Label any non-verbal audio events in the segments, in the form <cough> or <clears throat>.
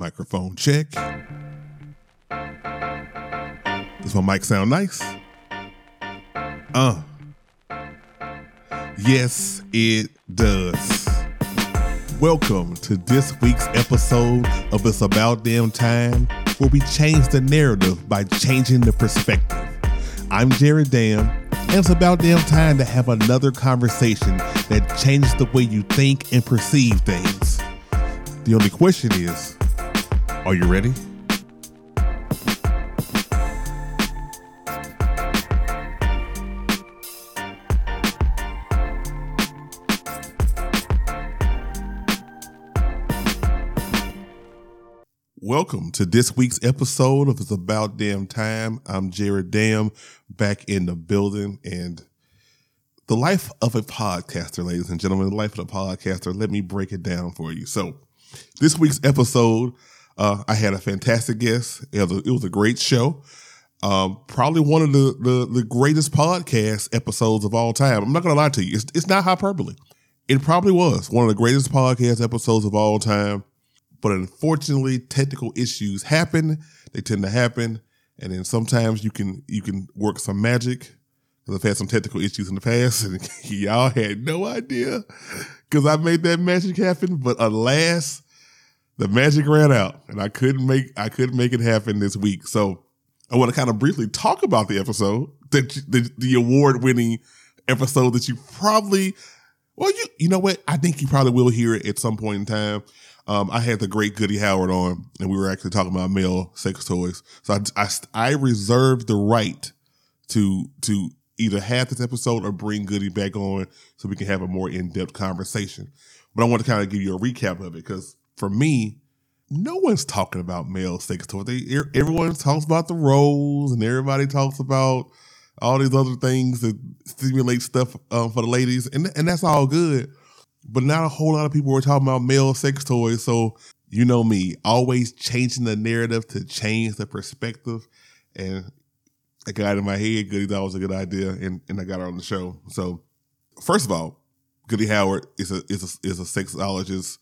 Microphone check. Does my mic sound nice? Uh. Yes, it does. Welcome to this week's episode of It's About Damn Time, where we change the narrative by changing the perspective. I'm Jared Dam, and it's about damn time to have another conversation that changes the way you think and perceive things. The only question is, are you ready? Welcome to this week's episode of It's About Damn Time. I'm Jared Dam back in the building and the life of a podcaster, ladies and gentlemen, the life of a podcaster. Let me break it down for you. So, this week's episode, uh, I had a fantastic guest. It was a, it was a great show. Um, probably one of the, the, the greatest podcast episodes of all time. I'm not gonna lie to you, it's, it's not hyperbole. It probably was one of the greatest podcast episodes of all time. But unfortunately, technical issues happen. They tend to happen, and then sometimes you can you can work some magic. Because I've had some technical issues in the past, and <laughs> y'all had no idea because I made that magic happen. But alas, the magic ran out, and I couldn't make I couldn't make it happen this week. So I want to kind of briefly talk about the episode, the the, the award winning episode that you probably well you you know what I think you probably will hear it at some point in time. Um, I had the great Goody Howard on, and we were actually talking about male sex toys. So I, I, I reserved the right to to either have this episode or bring Goody back on so we can have a more in depth conversation. But I want to kind of give you a recap of it because for me, no one's talking about male sex toys. They, everyone talks about the roles, and everybody talks about all these other things that stimulate stuff um, for the ladies, and and that's all good but not a whole lot of people were talking about male sex toys. So you know me, always changing the narrative to change the perspective. And I got in my head, Goody thought was a good idea, and, and I got her on the show. So first of all, Goody Howard is a is a, is a sexologist,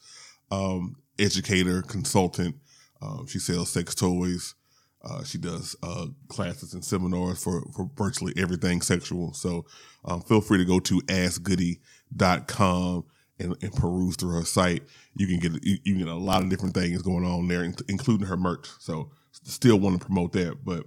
um, educator, consultant. Um, she sells sex toys. Uh, she does uh, classes and seminars for, for virtually everything sexual. So um, feel free to go to askgoody.com and, and peruse through her site, you can get you, you, can get a lot of different things going on there, including her merch. So still want to promote that, but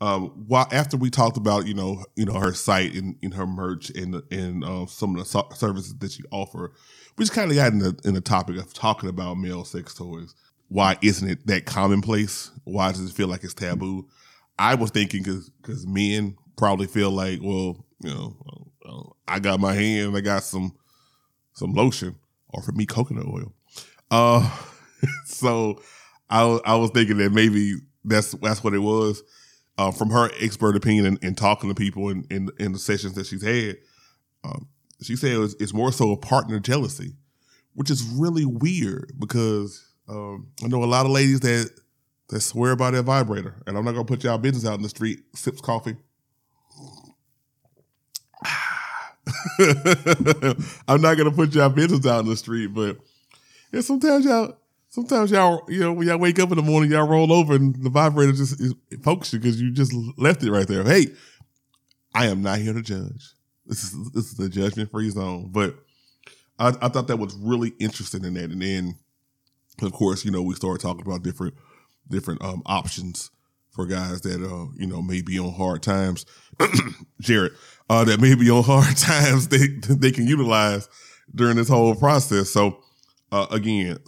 um, while after we talked about you know you know her site and, in her merch and and uh, some of the services that she offer, we just kind of got in the in the topic of talking about male sex toys. Why isn't it that commonplace? Why does it feel like it's taboo? I was thinking because because men probably feel like well you know uh, I got my hand, I got some some lotion, or for me, coconut oil. Uh, <laughs> so I, I was thinking that maybe that's that's what it was. Uh, from her expert opinion and, and talking to people in, in, in the sessions that she's had, um, she said it was, it's more so a partner jealousy, which is really weird because um, I know a lot of ladies that that swear by their vibrator, and I'm not gonna put y'all business out in the street. Sips coffee. <sighs> <laughs> I'm not gonna put y'all business out in the street, but sometimes y'all, sometimes y'all, you know, when y'all wake up in the morning, y'all roll over and the vibrator just is, pokes you because you just left it right there. Hey, I am not here to judge. This is this is a judgment free zone, but I, I thought that was really interesting in that, and then of course, you know, we started talking about different different um, options for guys that uh, you know may be on hard times. <clears throat> Jared, uh, that may be on hard <laughs> times they they can utilize during this whole process. So uh, again,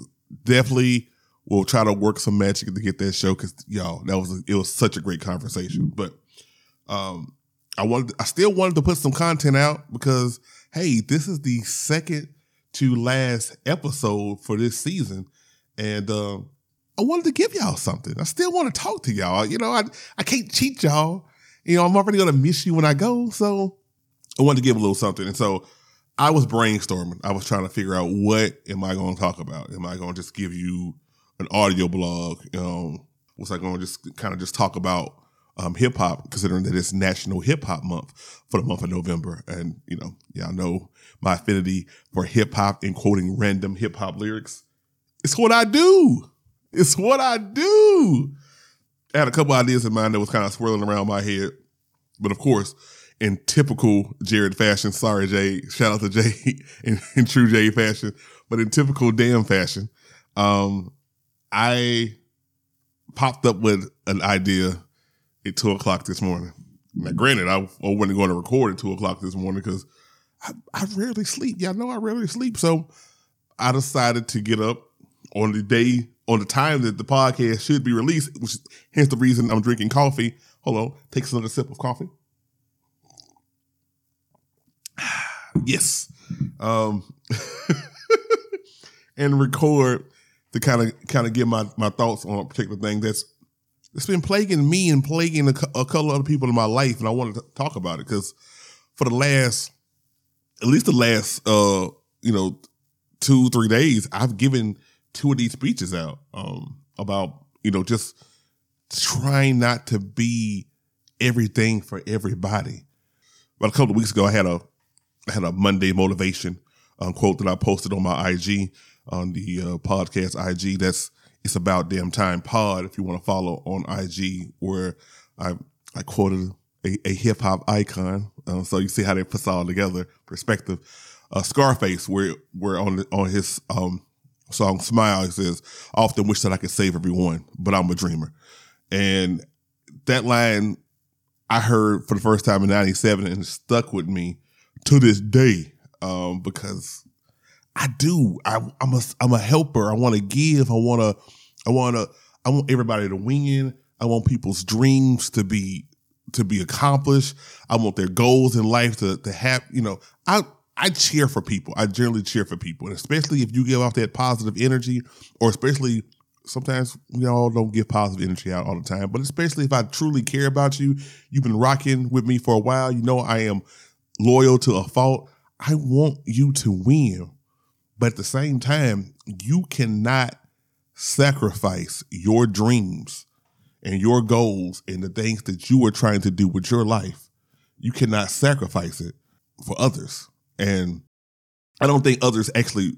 definitely we'll try to work some magic to get that show because y'all that was a, it was such a great conversation. But um, I wanted I still wanted to put some content out because hey, this is the second to last episode for this season, and uh, I wanted to give y'all something. I still want to talk to y'all. You know, I I can't cheat y'all you know, I'm already gonna miss you when I go. So I wanted to give a little something. And so I was brainstorming. I was trying to figure out what am I gonna talk about? Am I gonna just give you an audio blog? You know, was I gonna just kind of just talk about um, hip hop, considering that it's National Hip Hop Month for the month of November. And, you know, y'all know my affinity for hip hop and quoting random hip hop lyrics. It's what I do. It's what I do. I had a couple ideas in mind that was kind of swirling around my head. But of course, in typical Jared fashion, sorry, Jay, shout out to Jay <laughs> in, in true Jay fashion, but in typical damn fashion, um, I popped up with an idea at two o'clock this morning. Now, granted, I, I wasn't going to record at two o'clock this morning because I, I rarely sleep. Y'all know I rarely sleep. So I decided to get up on the day, on the time that the podcast should be released, which is hence the reason I'm drinking coffee. Hold on, takes another sip of coffee. <laughs> yes. Um, <laughs> and record to kind of kind of get my my thoughts on a particular thing that's it's been plaguing me and plaguing a, a couple other people in my life, and I wanted to talk about it because for the last, at least the last, uh, you know, two three days, I've given two of these speeches out um, about you know just trying not to be everything for everybody. But a couple of weeks ago, I had a I had a Monday motivation um, quote that I posted on my IG on the uh, podcast IG. That's it's about damn time pod. If you want to follow on IG, where I I quoted a, a hip hop icon, um, so you see how they put all together perspective. Uh, Scarface, where where on on his um, song "Smile," he says, "I often wish that I could save everyone, but I'm a dreamer," and that line I heard for the first time in '97 and it stuck with me to this day um, because I do. I, I'm a I'm a helper. I want to give. I want to. I want to. I want everybody to win. I want people's dreams to be to be accomplished. I want their goals in life to to have. You know, I I cheer for people. I generally cheer for people, and especially if you give off that positive energy, or especially sometimes we all don't give positive energy out all the time. But especially if I truly care about you, you've been rocking with me for a while. You know, I am loyal to a fault. I want you to win. But at the same time, you cannot sacrifice your dreams and your goals and the things that you are trying to do with your life. You cannot sacrifice it for others. And I don't think others actually,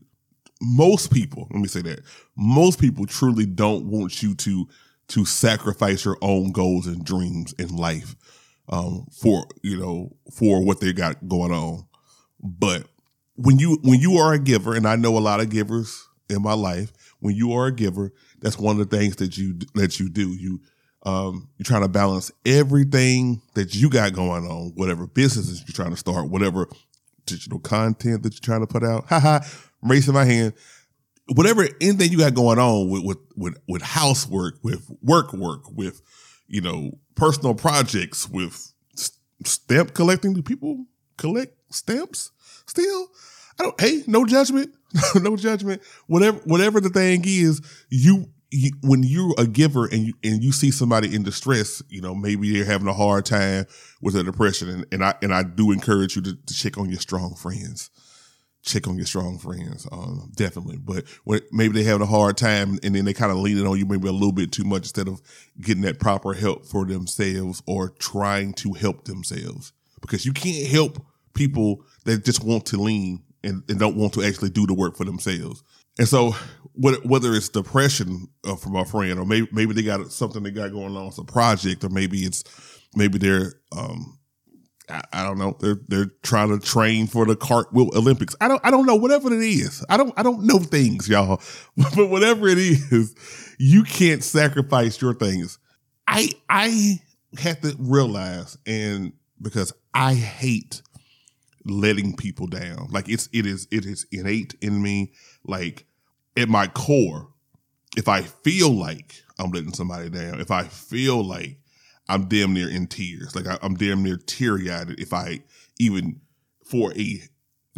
most people, let me say that, most people truly don't want you to to sacrifice your own goals and dreams in life um, for you know for what they got going on. But when you when you are a giver, and I know a lot of givers in my life, when you are a giver, that's one of the things that you that you do. You um, you're trying to balance everything that you got going on, whatever businesses you're trying to start, whatever digital content that you're trying to put out. Haha, raising my hand. Whatever anything you got going on with with with, with housework, with work work, with you know personal projects, with stamp collecting. Do people collect stamps? still, I don't. Hey, no judgment, <laughs> no judgment. Whatever, whatever the thing is, you, you when you're a giver and you and you see somebody in distress, you know maybe they're having a hard time with a depression, and, and I and I do encourage you to, to check on your strong friends check on your strong friends, um, definitely. But when maybe they have a hard time and then they kind of leaning on you maybe a little bit too much instead of getting that proper help for themselves or trying to help themselves. Because you can't help people that just want to lean and, and don't want to actually do the work for themselves. And so, whether it's depression uh, from a friend, or maybe maybe they got something they got going on, it's a project, or maybe it's maybe they're um, I, I, don't know, they're they're trying to train for the cartwheel Olympics. I don't I don't know whatever it is. I don't I don't know things, y'all. <laughs> but whatever it is, you can't sacrifice your things. I I have to realize, and because I hate letting people down. Like it's it is it is innate in me. Like at my core, if I feel like I'm letting somebody down, if I feel like I'm damn near in tears, like I, am damn near teary eyed, if I even for a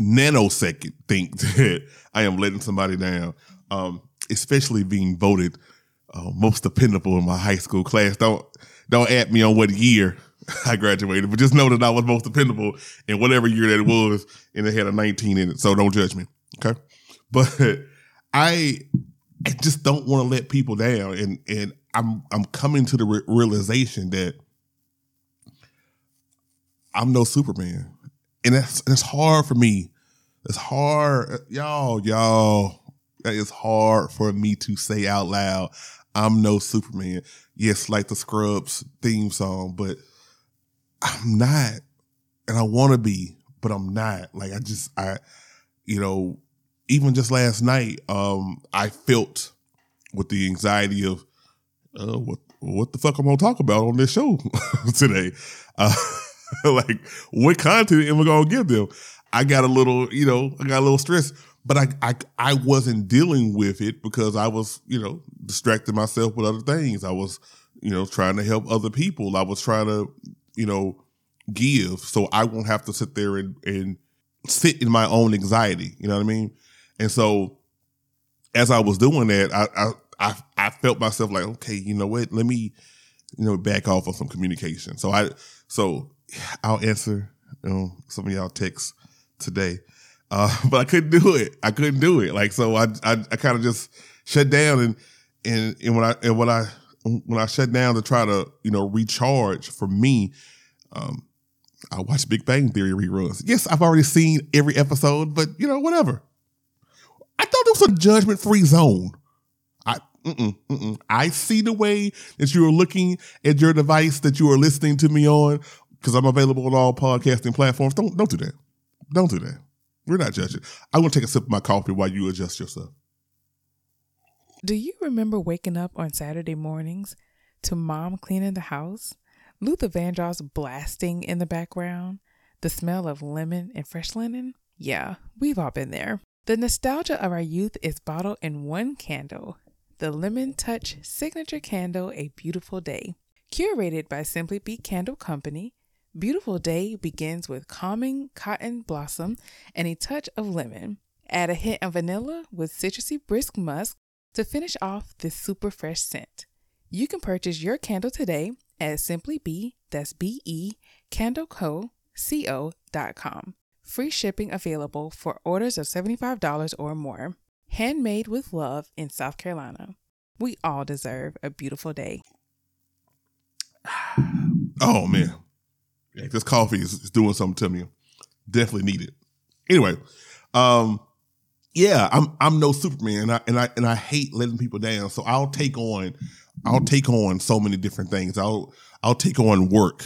nanosecond think <laughs> that I am letting somebody down, um, especially being voted uh, most dependable in my high school class. Don't don't at me on what year <laughs> I graduated, but just know that I was most dependable in whatever year that it was, and it had a 19 in it. So don't judge me, okay? But <laughs> I, I just don't want to let people down, and and I'm I'm coming to the re- realization that I'm no Superman, and that's that's hard for me. It's hard, y'all, y'all. Is hard for me to say out loud. I'm no Superman. Yes, like the Scrubs theme song, but I'm not. And I want to be, but I'm not. Like I just I you know, even just last night, um, I felt with the anxiety of uh, what what the fuck am I'm gonna talk about on this show <laughs> today. Uh, <laughs> like what content am I gonna give them? I got a little, you know, I got a little stress, but I, I, I wasn't dealing with it because I was, you know, distracting myself with other things. I was, you know, trying to help other people. I was trying to, you know, give so I won't have to sit there and, and sit in my own anxiety. You know what I mean? And so as I was doing that, I, I, I, I felt myself like, okay, you know what? Let me, you know, back off on some communication. So I, so I'll answer you know, some of y'all texts today. Uh, <laughs> but I couldn't do it. I couldn't do it. Like, so I, I, I kind of just shut down and, and, and when I, and when I, when I shut down to try to, you know, recharge for me, um, I watch Big Bang Theory reruns. Yes, I've already seen every episode, but you know, whatever. I thought it was a judgment free zone. Mm-mm, mm-mm. I see the way that you are looking at your device that you are listening to me on because I'm available on all podcasting platforms. Don't don't do that. Don't do that. We're not judging. I'm gonna take a sip of my coffee while you adjust yourself. Do you remember waking up on Saturday mornings to mom cleaning the house, Luther Vandross blasting in the background, the smell of lemon and fresh linen? Yeah, we've all been there. The nostalgia of our youth is bottled in one candle, the Lemon Touch Signature Candle A Beautiful Day. Curated by Simply Be Candle Company, Beautiful Day begins with calming cotton blossom and a touch of lemon. Add a hint of vanilla with citrusy brisk musk to finish off this super fresh scent. You can purchase your candle today at Simply Be, that's B E, candleco. Free shipping available for orders of $75 or more. Handmade with love in South Carolina. We all deserve a beautiful day. <sighs> Oh man. This coffee is, is doing something to me. Definitely need it. Anyway, um, yeah, I'm I'm no Superman, and I and I and I hate letting people down. So I'll take on, I'll take on so many different things. I'll I'll take on work.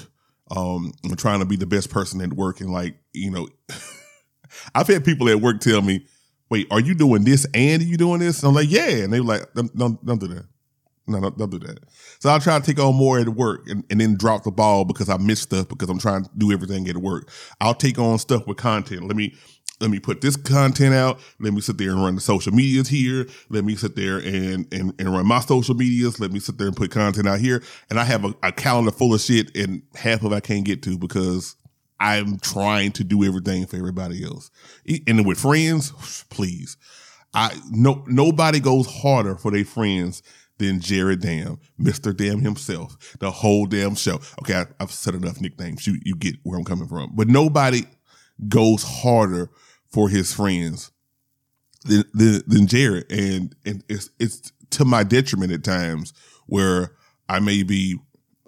Um, I'm trying to be the best person at work, and like you know, <laughs> I've had people at work tell me, "Wait, are you doing this and you doing this?" And I'm like, "Yeah," and they were like, "Don't don't, don't do that." No, don't, don't do that. So I'll try to take on more at work and, and then drop the ball because I miss stuff because I'm trying to do everything at work. I'll take on stuff with content. Let me let me put this content out. Let me sit there and run the social medias here. Let me sit there and, and, and run my social medias. Let me sit there and put content out here. And I have a, a calendar full of shit and half of I can't get to because I'm trying to do everything for everybody else. And with friends, please. I no nobody goes harder for their friends than Jared Dam, Mr. Dam himself, the whole damn show. Okay, I, have said enough nicknames. You you get where I'm coming from. But nobody goes harder for his friends than, than, than Jared. And and it's it's to my detriment at times where I may be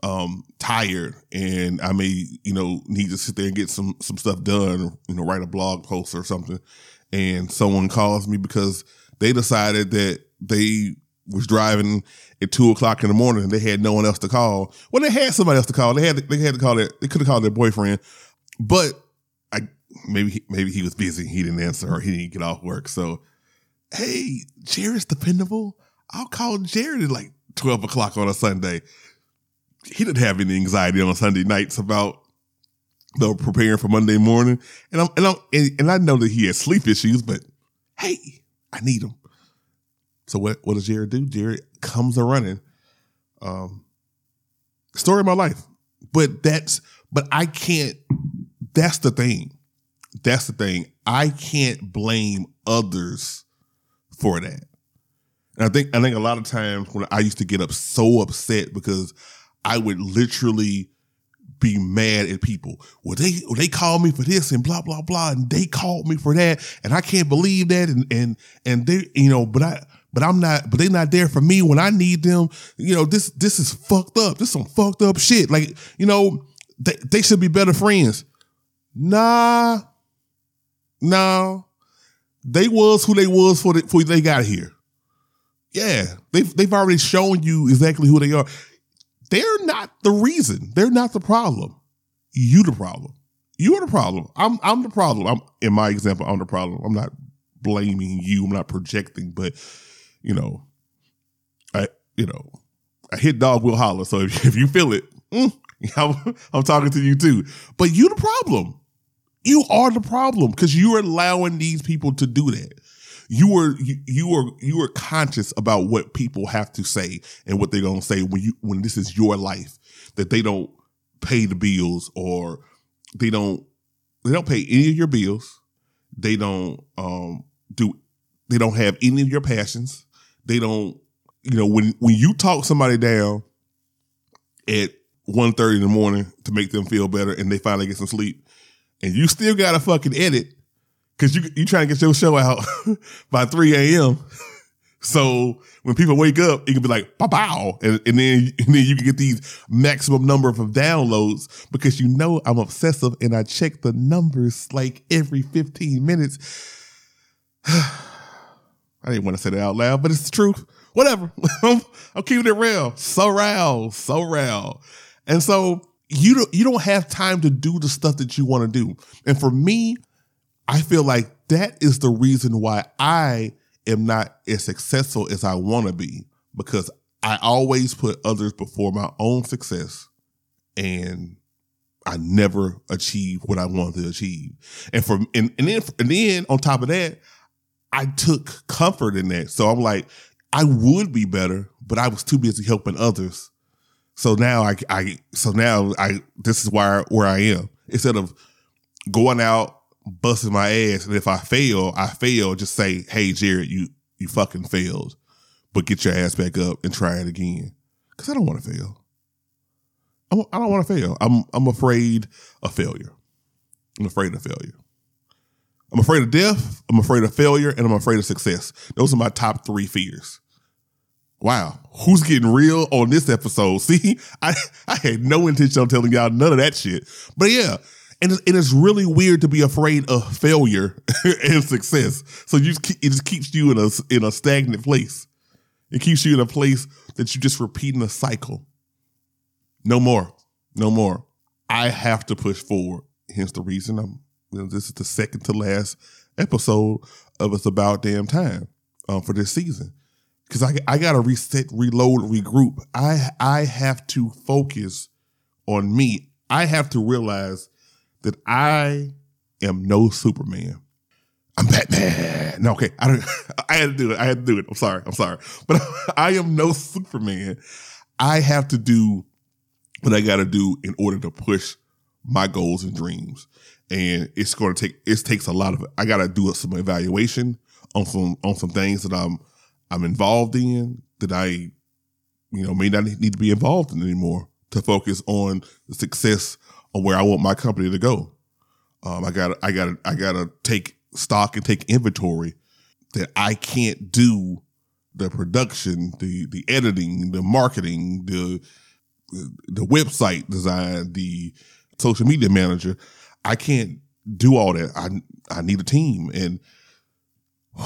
um, tired and I may, you know, need to sit there and get some some stuff done, you know, write a blog post or something. And someone calls me because they decided that they was driving at two o'clock in the morning and they had no one else to call. Well, they had somebody else to call. They had they had to call their they could have called their boyfriend, but I maybe maybe he was busy. He didn't answer or he didn't get off work. So, hey, Jared's dependable. I'll call Jared at like twelve o'clock on a Sunday. He didn't have any anxiety on Sunday nights about the preparing for Monday morning, and I'm and I'm and, I know that he has sleep issues, but hey, I need him. So what what does Jared do? Jared comes a running. Um story of my life. But that's but I can't that's the thing. That's the thing. I can't blame others for that. And I think I think a lot of times when I used to get up so upset because I would literally be mad at people. Well, they they called me for this and blah blah blah, and they called me for that, and I can't believe that, and and and they you know, but I but I'm not, but they're not there for me when I need them. You know, this this is fucked up. This is some fucked up shit. Like, you know, they, they should be better friends. Nah, no. they was who they was for the, for they got here. Yeah, they've they've already shown you exactly who they are. They're not the reason. They're not the problem. You the problem. You're the problem. I'm I'm the problem. I'm in my example. I'm the problem. I'm not blaming you. I'm not projecting, but you know, I you know, a hit dog will holler. So <laughs> if, if you feel it, mm, <laughs> I'm, I'm talking to you too. But you the problem. You are the problem because you're allowing these people to do that. You were you, were you were conscious about what people have to say and what they're gonna say when you when this is your life that they don't pay the bills or they don't they don't pay any of your bills. They don't um do they don't have any of your passions. They don't you know when when you talk somebody down at 1.30 in the morning to make them feel better and they finally get some sleep and you still got to fucking edit because you you trying to get your show out <laughs> by 3 a.m. <laughs> So when people wake up, it can be like pow pow, and, and then and <laughs> then you can get these maximum number of downloads because you know I'm obsessive and I check the numbers like every 15 minutes. <sighs> I didn't want to say that out loud, but it's the truth. Whatever. I'm keeping it real. So real. So real. And so you don't you don't have time to do the stuff that you want to do. And for me, I feel like that is the reason why I am not as successful as I want to be because I always put others before my own success and I never achieve what I wanted to achieve. And for and, and then and then on top of that, I took comfort in that. So I'm like, I would be better, but I was too busy helping others. So now I, I so now I this is where where I am. Instead of going out busting my ass, and if I fail, I fail. Just say, "Hey, Jared, you you fucking failed," but get your ass back up and try it again. Because I don't want to fail. I'm, I don't want to fail. I'm I'm afraid of failure. I'm afraid of failure. I'm afraid of death. I'm afraid of failure, and I'm afraid of success. Those are my top three fears. Wow, who's getting real on this episode? <laughs> See, I I had no intention on telling y'all none of that shit, but yeah, and and it's really weird to be afraid of failure <laughs> and success. So you just, it just keeps you in a in a stagnant place. It keeps you in a place that you just repeating a cycle. No more, no more. I have to push forward. Hence the reason I'm you know, this is the second to last episode of It's About Damn Time um, for this season. Because I, I got to reset, reload, regroup. I, I have to focus on me. I have to realize that I am no Superman. I'm Batman. No, okay. I don't <laughs> I had to do it. I had to do it. I'm sorry. I'm sorry. But <laughs> I am no Superman. I have to do what I gotta do in order to push my goals and dreams and it's going to take it takes a lot of I got to do some evaluation on some on some things that I'm I'm involved in that I you know may not need to be involved in anymore to focus on the success where I want my company to go. Um, I got I got I got to take stock and take inventory that I can't do the production, the the editing, the marketing, the the website design, the social media manager. I can't do all that. I I need a team, and <sighs>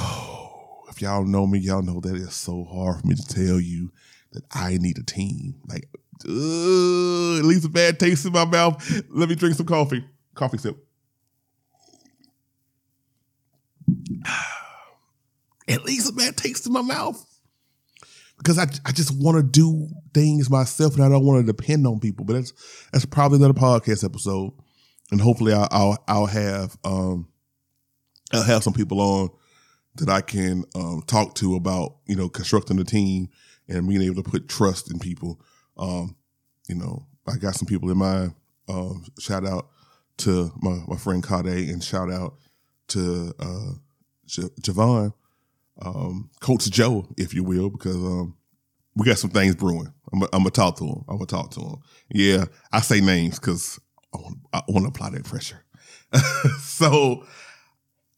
if y'all know me, y'all know that it's so hard for me to tell you that I need a team. Like, uh, at least a bad taste in my mouth. Let me drink some coffee. Coffee sip. <sighs> At least a bad taste in my mouth. Because I, I just want to do things myself and I don't want to depend on people. But that's that's probably another podcast episode and hopefully I'll, I'll, I'll have um, I'll have some people on that I can um, talk to about you know constructing a team and being able to put trust in people. Um, you know, I got some people in mind. Um, shout out to my, my friend Kade and shout out to uh, J- Javon, um, Coach Joe, if you will, because um, we got some things brewing. I'm, gonna talk to him. I'm gonna talk to him. Yeah, I say names because I want, to apply that pressure. <laughs> so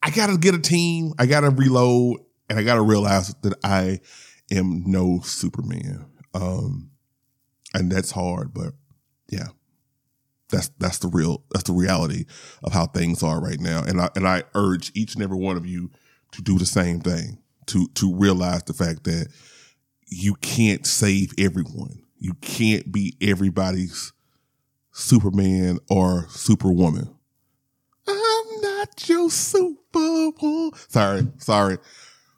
I got to get a team. I got to reload, and I got to realize that I am no Superman. Um, and that's hard, but yeah, that's that's the real that's the reality of how things are right now. And I and I urge each and every one of you to do the same thing, to to realize the fact that you can't save everyone. You can't be everybody's Superman or Superwoman. I'm not your Superwoman. Sorry, sorry.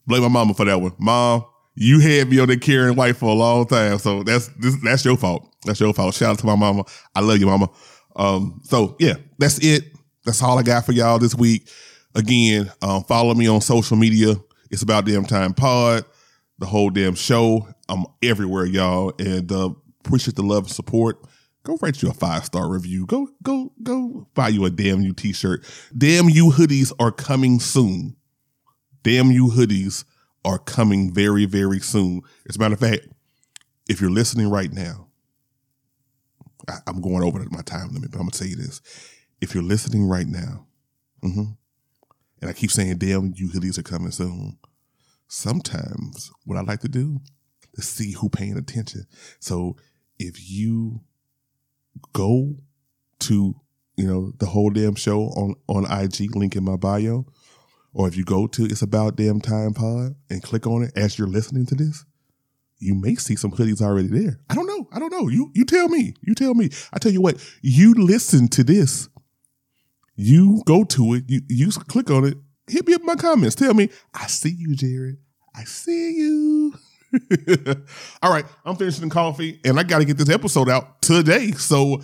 Blame my mama for that one. Mom, you had me on that Karyn White for a long time, so that's this, that's your fault. That's your fault. Shout out to my mama. I love you, mama. Um, so yeah, that's it. That's all I got for y'all this week. Again, um, follow me on social media. It's about damn time pod, the whole damn show. I'm everywhere, y'all, and uh, appreciate the love and support. Go write you a five star review. Go go go buy you a damn you t shirt. Damn you hoodies are coming soon. Damn you hoodies are coming very very soon. As a matter of fact, if you're listening right now, I, am going over my time limit, but I'm gonna tell you this: if you're listening right now, mm-hmm, and I keep saying, "Damn, you hoodies are coming soon." Sometimes, what I like to do is see who paying attention. So, if you go to you know the whole damn show on on IG, link in my bio, or if you go to it's about damn time pod and click on it as you're listening to this, you may see some hoodies already there. I don't know. I don't know. You you tell me. You tell me. I tell you what. You listen to this. You go to it. You you click on it. Hit me up in my comments. Tell me I see you, Jared. I see you. <laughs> All right, I'm finishing coffee, and I got to get this episode out today. So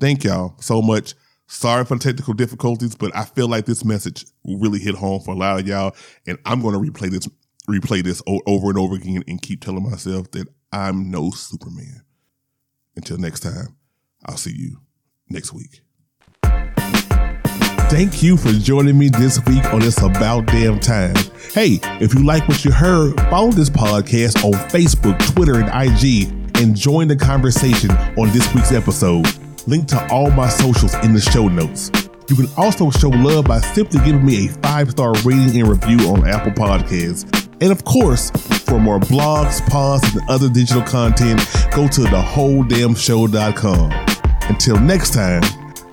thank y'all so much. Sorry for the technical difficulties, but I feel like this message really hit home for a lot of y'all, and I'm going to replay this replay this over and over again and keep telling myself that I'm no Superman. Until next time, I'll see you next week. Thank you for joining me this week on It's About Damn Time. Hey, if you like what you heard, follow this podcast on Facebook, Twitter, and IG and join the conversation on this week's episode. Link to all my socials in the show notes. You can also show love by simply giving me a five star rating and review on Apple Podcasts. And of course, for more blogs, pods, and other digital content, go to thewholedamnshow.com. Until next time,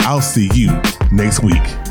I'll see you next week.